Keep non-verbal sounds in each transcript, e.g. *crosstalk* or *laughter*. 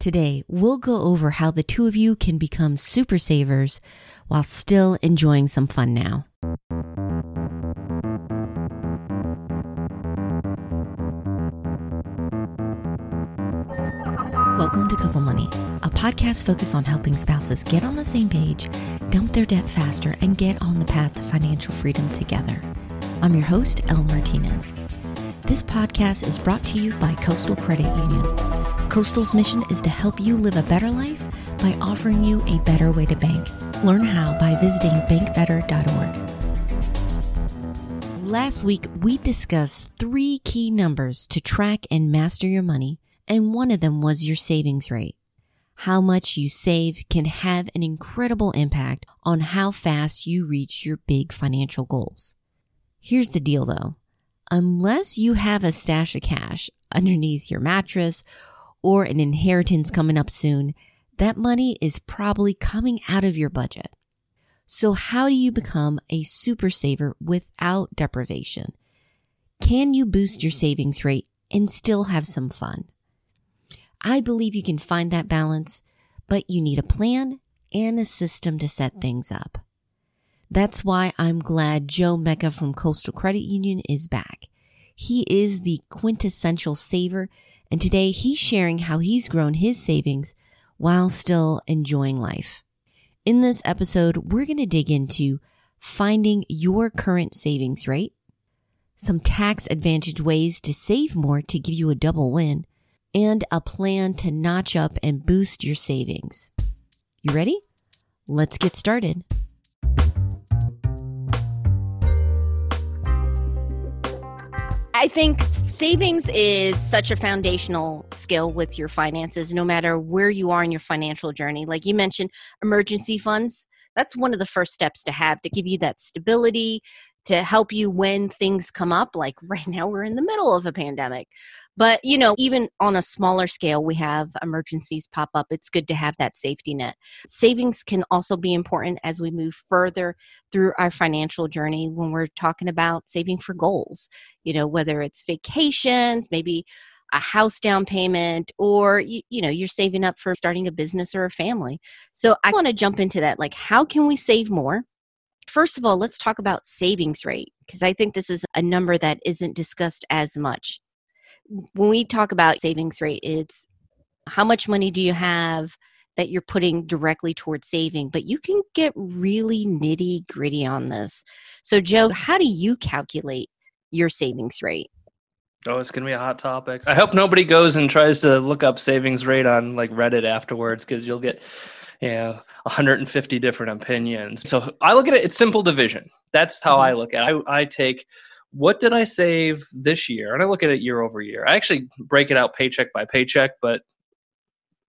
Today, we'll go over how the two of you can become super savers while still enjoying some fun now. Welcome to Couple Money, a podcast focused on helping spouses get on the same page, dump their debt faster, and get on the path to financial freedom together. I'm your host, Elle Martinez. This podcast is brought to you by Coastal Credit Union Coastal's mission is to help you live a better life by offering you a better way to bank. Learn how by visiting bankbetter.org. Last week, we discussed three key numbers to track and master your money, and one of them was your savings rate. How much you save can have an incredible impact on how fast you reach your big financial goals. Here's the deal though. Unless you have a stash of cash underneath your mattress or an inheritance coming up soon, that money is probably coming out of your budget. So how do you become a super saver without deprivation? Can you boost your savings rate and still have some fun? I believe you can find that balance, but you need a plan and a system to set things up. That's why I'm glad Joe Mecca from Coastal Credit Union is back. He is the quintessential saver and today he's sharing how he's grown his savings while still enjoying life. In this episode, we're going to dig into finding your current savings rate, some tax advantage ways to save more to give you a double win, and a plan to notch up and boost your savings. You ready? Let's get started. I think savings is such a foundational skill with your finances, no matter where you are in your financial journey. Like you mentioned, emergency funds, that's one of the first steps to have to give you that stability, to help you when things come up. Like *laughs* right now, we're in the middle of a pandemic. But, you know, even on a smaller scale, we have emergencies pop up. It's good to have that safety net. Savings can also be important as we move further through our financial journey when we're talking about saving for goals, you know, whether it's vacations, maybe a house down payment or you, you know you're saving up for starting a business or a family so i want to jump into that like how can we save more first of all let's talk about savings rate because i think this is a number that isn't discussed as much when we talk about savings rate, it's how much money do you have that you're putting directly towards saving, but you can get really nitty gritty on this. So, Joe, how do you calculate your savings rate? Oh, it's going to be a hot topic. I hope nobody goes and tries to look up savings rate on like Reddit afterwards because you'll get, you know, 150 different opinions. So I look at it, it's simple division. That's how mm-hmm. I look at it. I, I take what did I save this year? And I look at it year over year. I actually break it out paycheck by paycheck, but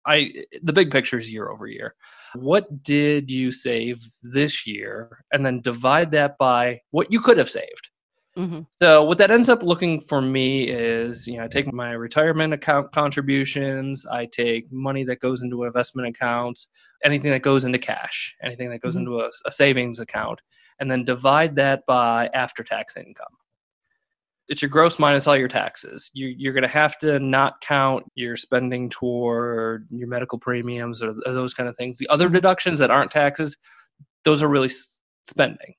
I the big picture is year over year. What did you save this year? And then divide that by what you could have saved. Mm-hmm. So what that ends up looking for me is, you know, I take my retirement account contributions, I take money that goes into investment accounts, anything that goes into cash, anything that goes mm-hmm. into a, a savings account, and then divide that by after tax income it's your gross minus all your taxes. You, you're going to have to not count your spending toward your medical premiums or, or those kind of things. The other mm-hmm. deductions that aren't taxes, those are really spending.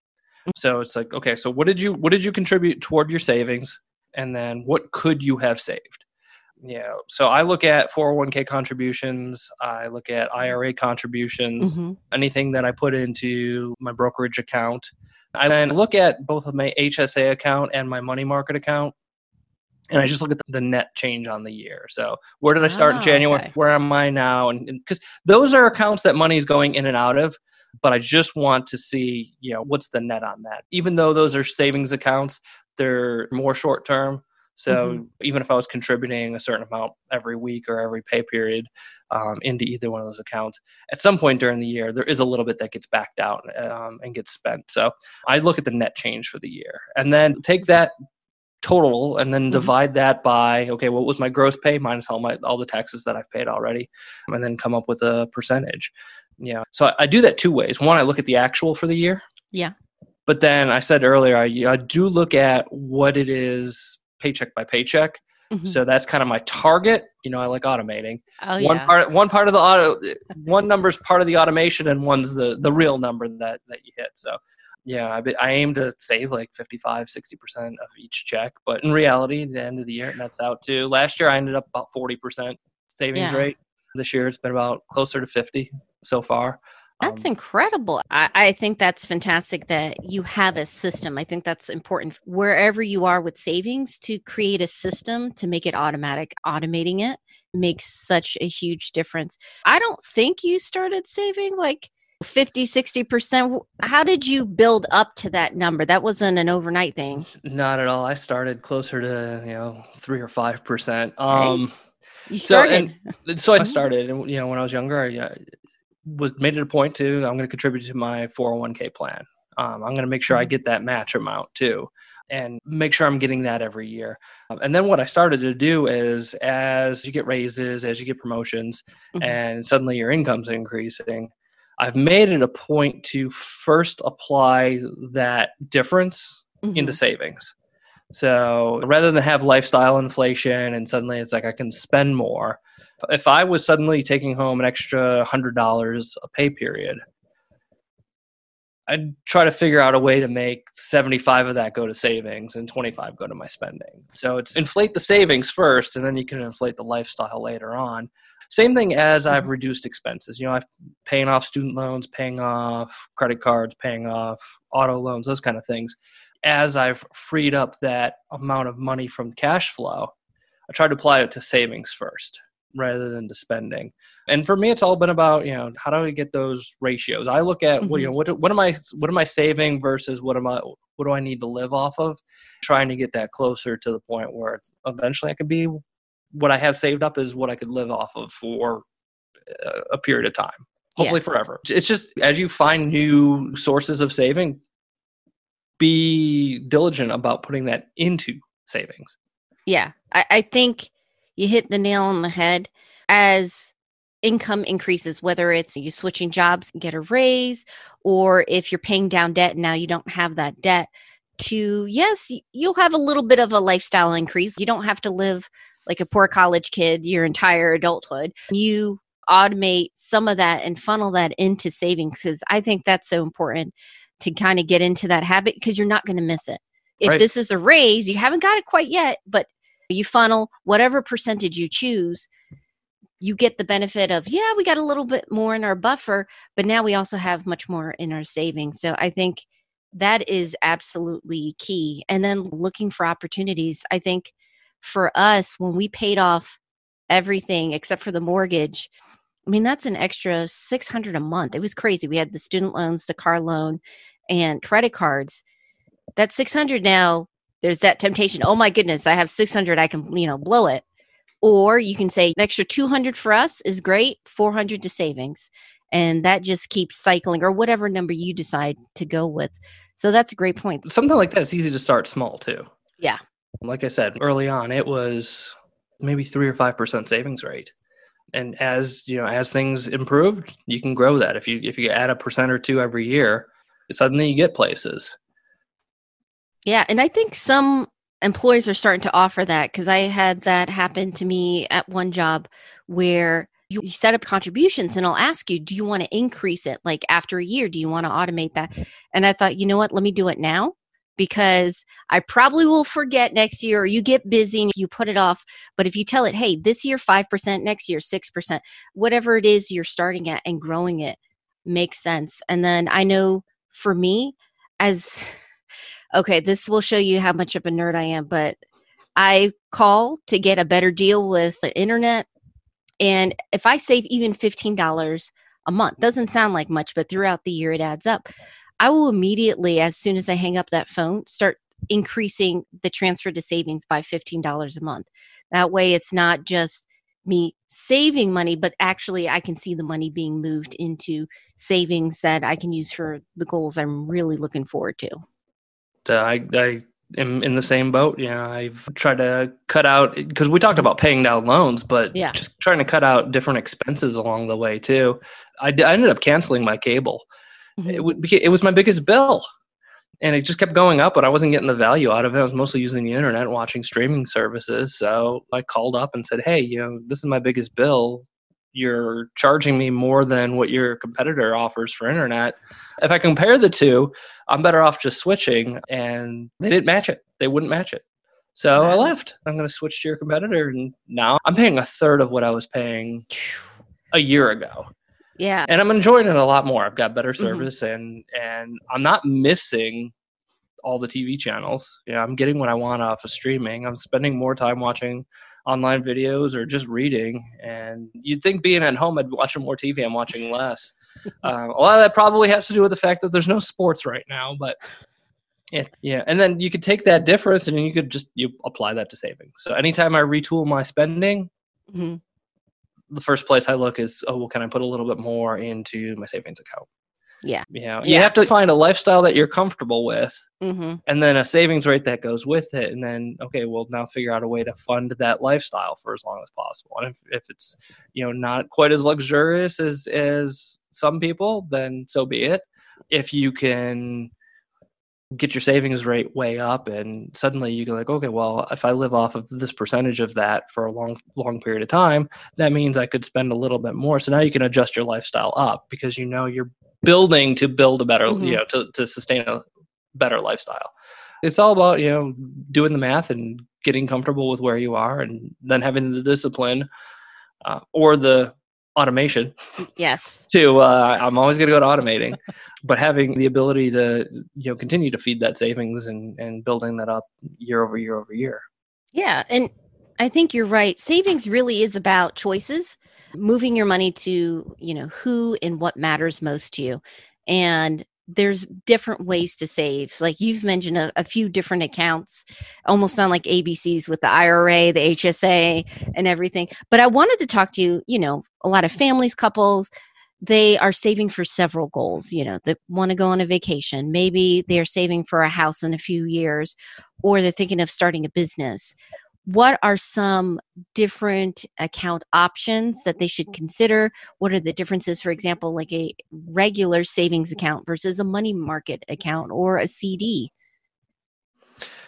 So it's like, okay, so what did you what did you contribute toward your savings, and then what could you have saved? Yeah. So I look at 401k contributions. I look at IRA contributions. Mm-hmm. Anything that I put into my brokerage account. I then look at both of my HSA account and my money market account. And I just look at the net change on the year. So where did I start oh, in January? Okay. Where am I now? And because those are accounts that money is going in and out of, but I just want to see, you know, what's the net on that. Even though those are savings accounts, they're more short term. So mm-hmm. even if I was contributing a certain amount every week or every pay period um, into either one of those accounts, at some point during the year, there is a little bit that gets backed out um, and gets spent. So I look at the net change for the year and then take that total and then mm-hmm. divide that by okay what was my gross pay minus all my all the taxes that i've paid already and then come up with a percentage yeah so I, I do that two ways one i look at the actual for the year yeah but then i said earlier I, I do look at what it is paycheck by paycheck. Mm-hmm. So that's kind of my target. You know, I like automating. Oh, one yeah. part, one part of the auto, one number is part of the automation, and one's the the real number that that you hit. So, yeah, I, I aim to save like 55, 60 percent of each check. But in reality, the end of the year, it nets out too. last year I ended up about forty percent savings Yeah. rate. This year it's been about closer to fifty so far. That's Um, incredible. I, I think that's fantastic that you have a system. I think that's important wherever you are with savings to create a system to make it automatic. Automating it makes such a huge difference. I don't think you started saving like 50, 60%. How did you build up to that number? That wasn't an overnight thing. Not at all. I started closer to you know three or five percent. Um, You So, started. and- so I started, and you know, when I was younger, I uh, was made it a point to I'm going to contribute to my 401k plan. Um, I'm going to make sure I Mhm. get that match amount too, and make sure I'm getting that every year. Um, and then what I started to do is, as you get raises, as you get promotions, Mhm. and suddenly your income's increasing, I've made it a point to first apply that difference into Mhm. savings. So rather than have lifestyle inflation and suddenly it's like I can spend more, if I was suddenly taking home an extra hundred dollars a pay period, I'd try to figure out a way to make 75 of that go to savings and 25 go to my spending. So it's inflate the savings first and then you can inflate the lifestyle later on. Same thing as I've reduced expenses. You know, I've paying off student loans, paying off credit cards, paying off auto loans, those kind of things. As I've freed up that amount of money from cash flow, I try to apply it to savings first rather than to spending. And for me, it's all been about you know how do I get those ratios? I look at what you mm-hmm. know what what am I what am I saving versus what am I what do I need to live off of? Trying to get that closer to the point where eventually I could be what I have saved up is what I could live off of for a- a period of time, hopefully forever. It's just as you find new sources of saving, be diligent about putting that into savings. Yeah, I, I think you hit the nail on the head. As income increases, whether it's you switching jobs, get a raise, or if you're paying down debt and now you don't have that debt, to yes, you'll have a little bit of a lifestyle increase. You don't have to live like a poor college kid your entire adulthood. You automate some of that and funnel that into savings because I think that's so important to kind of get into that habit because you're not going to miss it. If Right. this is a raise, you haven't got it quite yet, but you funnel whatever percentage you choose you get the benefit of yeah we got a little bit more in our buffer but now we also have much more in our savings. So i think that is absolutely key. And then looking for opportunities i think for us when we paid off everything except for the mortgage i mean that's an extra 600 a month. It was crazy. We had the student loans the car loan and credit cards. That 600 now there's that temptation oh my goodness i have 600 i can you know blow it or you can say an extra 200 for us is great 400 to savings and that just keeps cycling or whatever number you decide to go with so that's a great point Something like that, it's easy to start small too. Yeah. Like I said early on, it was maybe three or five percent savings rate. And as you know, as things improved, you can grow that. If you if you add a percent or two every year, suddenly you get places. Yeah and i think some employers are starting to offer that because i had that happen to me at one job where you set up contributions and i'll ask you do you want to increase it like after a year? Do you want to automate that? Mm-hmm. And i thought you know what? Let me do it now because i probably will forget next year or you get busy and you put it off but if you tell it hey this year 5% next year 6% whatever it is you're starting at and growing it makes sense. And then i know for me as okay this will show you how much of a nerd i am but i call to get a better deal with the internet and if I save even $15 a month, doesn't sound like much, but throughout the year it adds up. I will immediately, as soon as I hang up that phone, start increasing the transfer to savings by $15 a month. That way it's not just me saving money, but actually I can see the money being moved into savings that I can use for the goals I'm really looking forward to. So I I am in the same boat. Yeah, I've tried to cut out because we talked about paying down loans, but Yeah. just trying to cut out different expenses along the way too. I, I ended up canceling my cable. Mhm. It, w- it was my biggest bill, and it just kept going up, but I wasn't getting the value out of it. I was mostly using the internet, watching streaming services. So I called up and said, "Hey, you know, this is my biggest bill. You're charging me more than what your competitor offers for internet. If I compare the two, I'm better off just switching." And they didn't match it. They wouldn't match it. So I left. I'm going to switch to your competitor, and now I'm paying a third of what I was paying a year ago. Yeah. And I'm enjoying it a lot more. I've got better Mm-hmm. service and and I'm not missing all the TV channels. Yeah, I'm getting what I want off of streaming. I'm spending more time watching online videos or just reading. And you'd think being at home I'd be watching more TV. I'm watching less. uh, *laughs* a lot of that probably has to do with the fact that there's no sports right now, but yeah, yeah. And then you could take that difference and you could just you apply that to savings. So anytime I retool my spending, Mhm. the first place I look is, oh, well, can I put a little bit more into my savings account? Yeah. You know, you have to find a lifestyle that you're comfortable with Mm-hmm. and then a savings rate that goes with it. And then, okay, well, now figure out a way to fund that lifestyle for as long as possible. And if, if it's, you know, not quite as luxurious as, as some people, then so be it. If you can get your savings rate way up and suddenly you go like okay well if i live off of this percentage of that for a long long period of time that means i could spend a little bit more so now you can adjust your lifestyle up because you know you're building to build a better Mhm. you know to, to sustain a better lifestyle it's all about you know doing the math and getting comfortable with where you are and then having the discipline uh, or the automation Yes. to uh, i'm always going to go to automating *laughs* but having the ability to you know continue to feed that savings and and building that up year over year over year Yeah. And I think you're right. Savings really is about choices, moving your money to, you know, who and what matters most to you. And there's different ways to save. Like you've mentioned a, a few different accounts, almost sound like ABCs with the IRA, the HSA, and everything. But I wanted to talk to you, you know, a lot of families, couples, they are saving for several goals, you know, that want to go on a vacation. Maybe they're saving for a house in a few years, or they're thinking of starting a business. What are some different account options that they should consider? What are the differences, for example, like a regular savings account versus a money market account or a CD?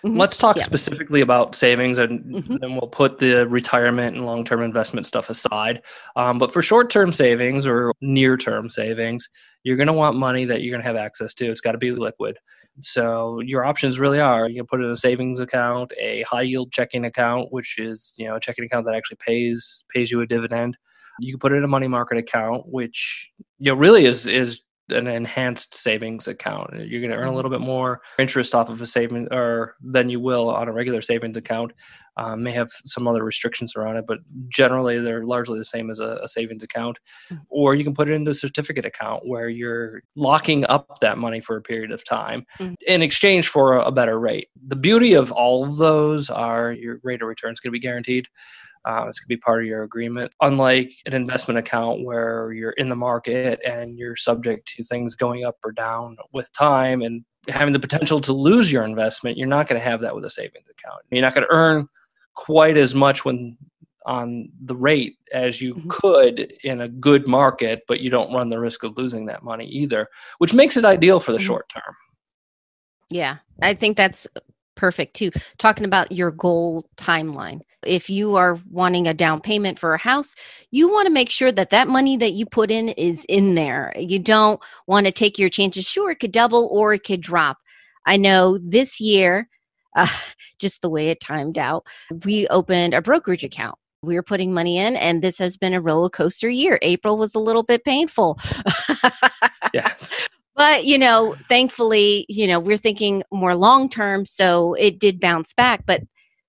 Mhm. let's talk Yeah. specifically about savings and Mhm. then we'll put the retirement and long-term investment stuff aside um, but for short-term savings or near-term savings you're going to want money that you're going to have access to it's got to be liquid so your options really are you can put it in a savings account a high yield checking account which is you know a checking account that actually pays pays you a dividend. You can put it in a money market account which you know really is is an enhanced savings account you're going to earn a Mhm. little bit more interest off of a saving or than you will on a regular savings account um, may have some other restrictions around it but generally they're largely the same as a, a savings account Mhm. or you can put it into a certificate account where you're locking up that money for a period of time Mhm. in exchange for a, a better rate the beauty of all of those are your rate of return is going to be guaranteed it's going to be part of your agreement. Unlike an investment account where you're in the market and you're subject to things going up or down with time and having the potential to lose your investment, you're not going to have that with a savings account. You're not going to earn quite as much when on the rate as you Mhm. could in a good market, but you don't run the risk of losing that money either, which makes it ideal for the Mhm. short term. Yeah, I think that's perfect too. Talking about your goal timeline. If you are wanting a down payment for a house, you want to make sure that that money that you put in is in there. You don't want to take your chances. Sure, it could double or it could drop. I know this year, *laughs* uh, just the way it timed out, we opened a brokerage account. We were putting money in, and this has been a roller coaster year. April was a little bit painful. *laughs* Yes. But you know thankfully you know we're thinking more long term so it did bounce back. But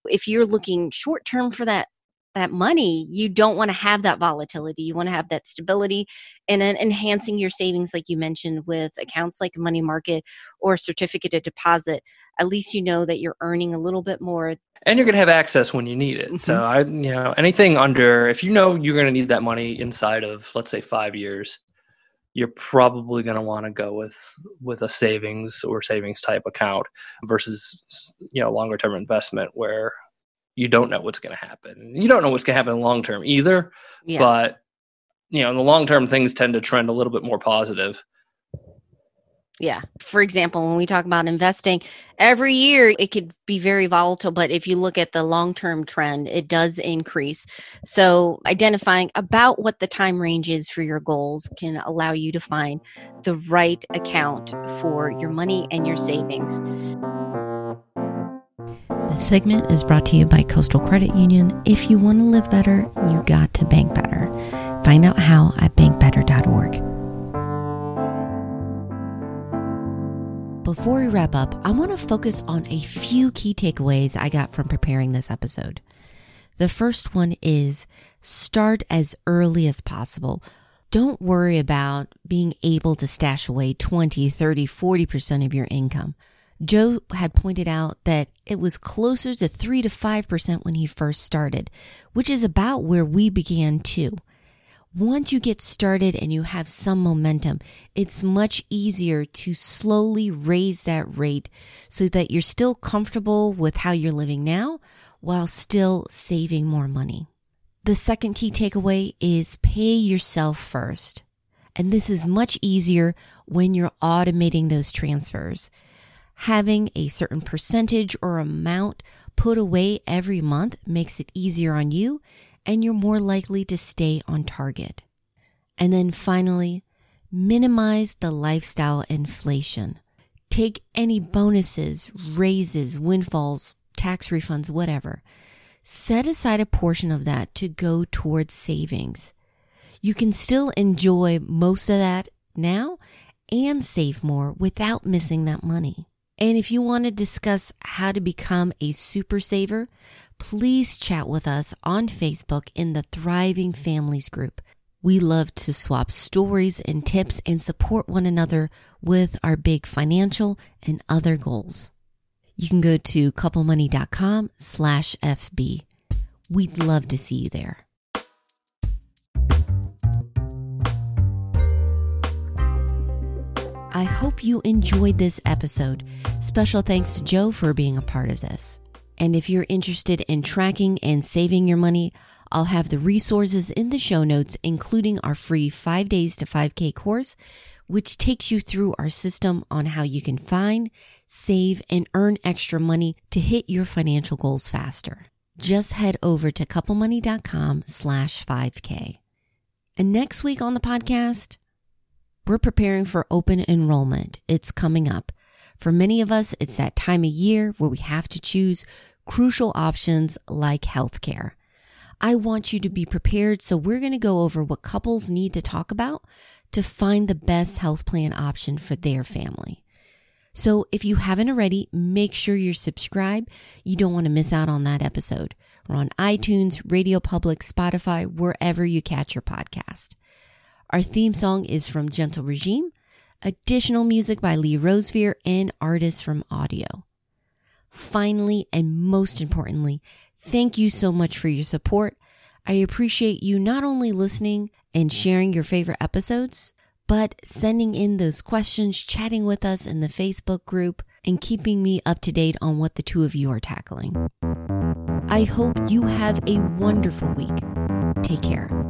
if you're looking short term for that that money you don't want to have that volatility. You want to have that stability and then enhancing your savings like you mentioned with accounts like money market or certificate of deposit. At least you know that you're earning a little bit more. And you're going to have access when you need it. So mm-hmm. I, you know, anything under, if you know you're going to need that money inside of, let's say, five years, you're probably going to want to go with with a savings or savings type account versus you know longer term investment where you don't know what's going to happen. You don't know what's going to happen long term either, yeah but you know in the long term things tend to trend a little bit more positive Yeah. For example, when we talk about investing, every year it could be very volatile, but if you look at the long term trend, it does increase. So, identifying about what the time range is for your goals can allow you to find the right account for your money and your savings. This segment is brought to you by Coastal Credit Union. If you want to live better, you got to bank better. Find out how at bankbetter.org. Before we wrap up, I want to focus on a few key takeaways I got from preparing this episode. The first one is start as early as possible. Don't worry about being able to stash away 20, 30, 40% of your income. Joe had pointed out that it was closer to 3 to 5% when he first started, which is about where we began too once you get started and you have some momentum, it's much easier to slowly raise that rate so that you're still comfortable with how you're living now while still saving more money. The second key takeaway is pay yourself first. And this is much easier when you're automating those transfers. Having a certain percentage or amount put away every month makes it easier on you and you're more likely to stay on target. And then finally, minimize the lifestyle inflation. Take any bonuses, raises, windfalls, tax refunds, whatever. Set aside a portion of that to go towards savings. You can still enjoy most of that now and save more without missing that money. And if you want to discuss how to become a super saver, please chat with us on Facebook in the Thriving Families group. We love to swap stories and tips and support one another with our big financial and other goals. You can go to couplemoney.com slash FB. We'd love to see you there. I hope you enjoyed this episode. Special thanks to Joe for being a part of this. And if you're interested in tracking and saving your money, I'll have the resources in the show notes, including our free 5 days to 5K course, which takes you through our system on how you can find, save, and earn extra money to hit your financial goals faster. Just head over to couplemoney.com slash 5K. And next week on the podcast, we're preparing for open enrollment. It's coming up. For many of us, it's that time of year where we have to choose crucial options like healthcare. I want you to be prepared, so we're going to go over what couples need to talk about to find the best health plan option for their family. So if you haven't already, make sure you're subscribed. You don't want to miss out on that episode. We're on iTunes, Radio Public, Spotify, wherever you catch your podcast. Our theme song is from Gentle Regime additional music by Lee Rosevere, and artists from audio. Finally, and most importantly, thank you so much for your support. I appreciate you not only listening and sharing your favorite episodes, but sending in those questions, chatting with us in the Facebook group, and keeping me up to date on what the two of you are tackling. I hope you have a wonderful week. Take care.